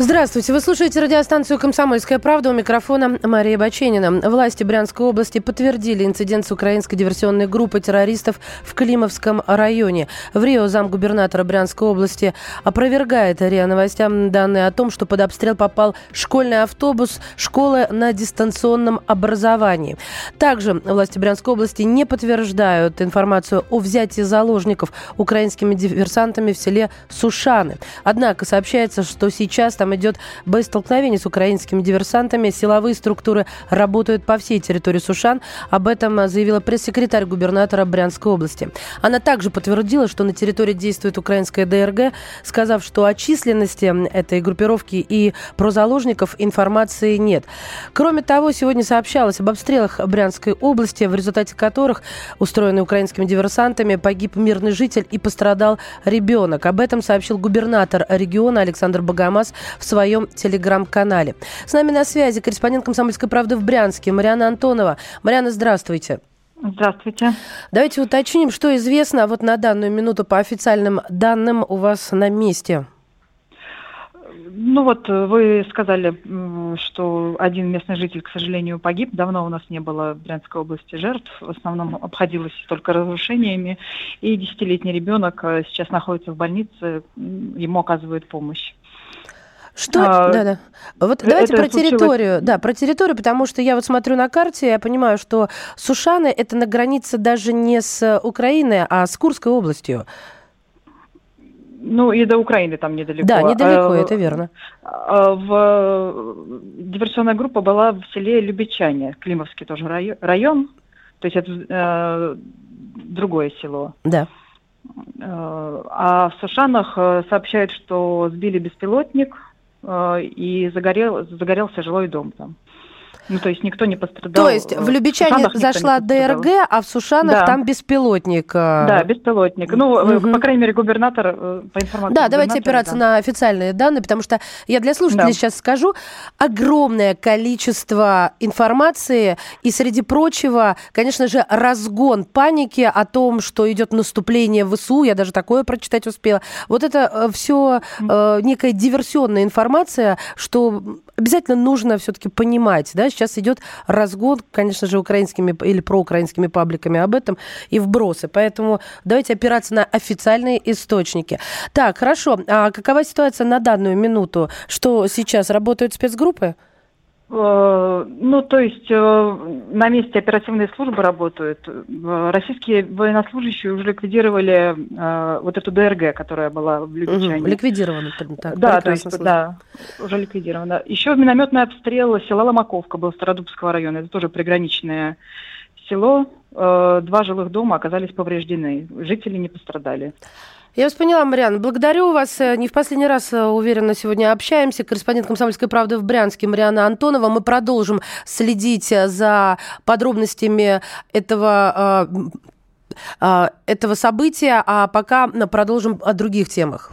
Здравствуйте. Вы слушаете радиостанцию «Комсомольская правда». У микрофона Мария Баченина. Власти Брянской области подтвердили инцидент с украинской диверсионной группой террористов в Климовском районе. В Рио замгубернатора Брянской области опровергает РИА Новостям данные о том, что под обстрел попал школьный автобус школы на дистанционном образовании. Также власти Брянской области не подтверждают информацию о взятии заложников украинскими диверсантами в селе Сушаны. Однако сообщается, что сейчас там там идет боестолкновение с украинскими диверсантами. Силовые структуры работают по всей территории Сушан. Об этом заявила пресс-секретарь губернатора Брянской области. Она также подтвердила, что на территории действует украинская ДРГ, сказав, что о численности этой группировки и про заложников информации нет. Кроме того, сегодня сообщалось об обстрелах Брянской области, в результате которых, устроенные украинскими диверсантами, погиб мирный житель и пострадал ребенок. Об этом сообщил губернатор региона Александр Богомаз в своем телеграм-канале. С нами на связи корреспондент «Комсомольской правды» в Брянске Мариана Антонова. Мариана, здравствуйте. Здравствуйте. Давайте уточним, что известно вот на данную минуту по официальным данным у вас на месте. Ну вот вы сказали, что один местный житель, к сожалению, погиб. Давно у нас не было в Брянской области жертв. В основном обходилось только разрушениями. И десятилетний ребенок э, сейчас находится в больнице, ему оказывают помощь. Что? А, да, да. Вот давайте про случилось... территорию. Да, про территорию, потому что я вот смотрю на карте, я понимаю, что Сушаны это на границе даже не с Украиной, а с Курской областью. Ну, и до Украины там недалеко. Да, недалеко, а, это верно. А, в, диверсионная группа была в селе Любичане, Климовский тоже район, то есть это э, другое село. Да. Э, а в Сушанах э, сообщают, что сбили беспилотник, Э, и загорел, загорелся жилой дом там. Ну, то есть никто не пострадал. То есть в Любичане зашла ДРГ, а в Сушанах да. там беспилотник. Э. Да, беспилотник. Ну, угу. по крайней мере, губернатор, по информации Да, давайте опираться да. на официальные данные, потому что я для слушателей да. сейчас скажу, огромное количество информации, и среди прочего, конечно же, разгон паники о том, что идет наступление в ВСУ, я даже такое прочитать успела. Вот это все э, некая диверсионная информация, что обязательно нужно все-таки понимать, да, сейчас идет разгон, конечно же, украинскими или проукраинскими пабликами об этом и вбросы. Поэтому давайте опираться на официальные источники. Так, хорошо. А какова ситуация на данную минуту? Что сейчас работают спецгруппы? Э, ну, то есть э, на месте оперативные службы работают. Э, российские военнослужащие уже ликвидировали вот эту ДРГ, которая была в Любичане. Угу, ликвидирована. Так, да, то есть, да, уже ликвидирована. Еще минометный обстрел села Ломаковка был Стародубского района. Это тоже приграничное село. Два жилых дома оказались повреждены. Жители не пострадали. Я вас поняла, Мариан. Благодарю вас. Э, не в последний раз, э, уверенно, сегодня общаемся. Корреспондент «Комсомольской правды» в Брянске Мариана Антонова. Мы продолжим следить э, за подробностями этого этого события, а пока продолжим о других темах.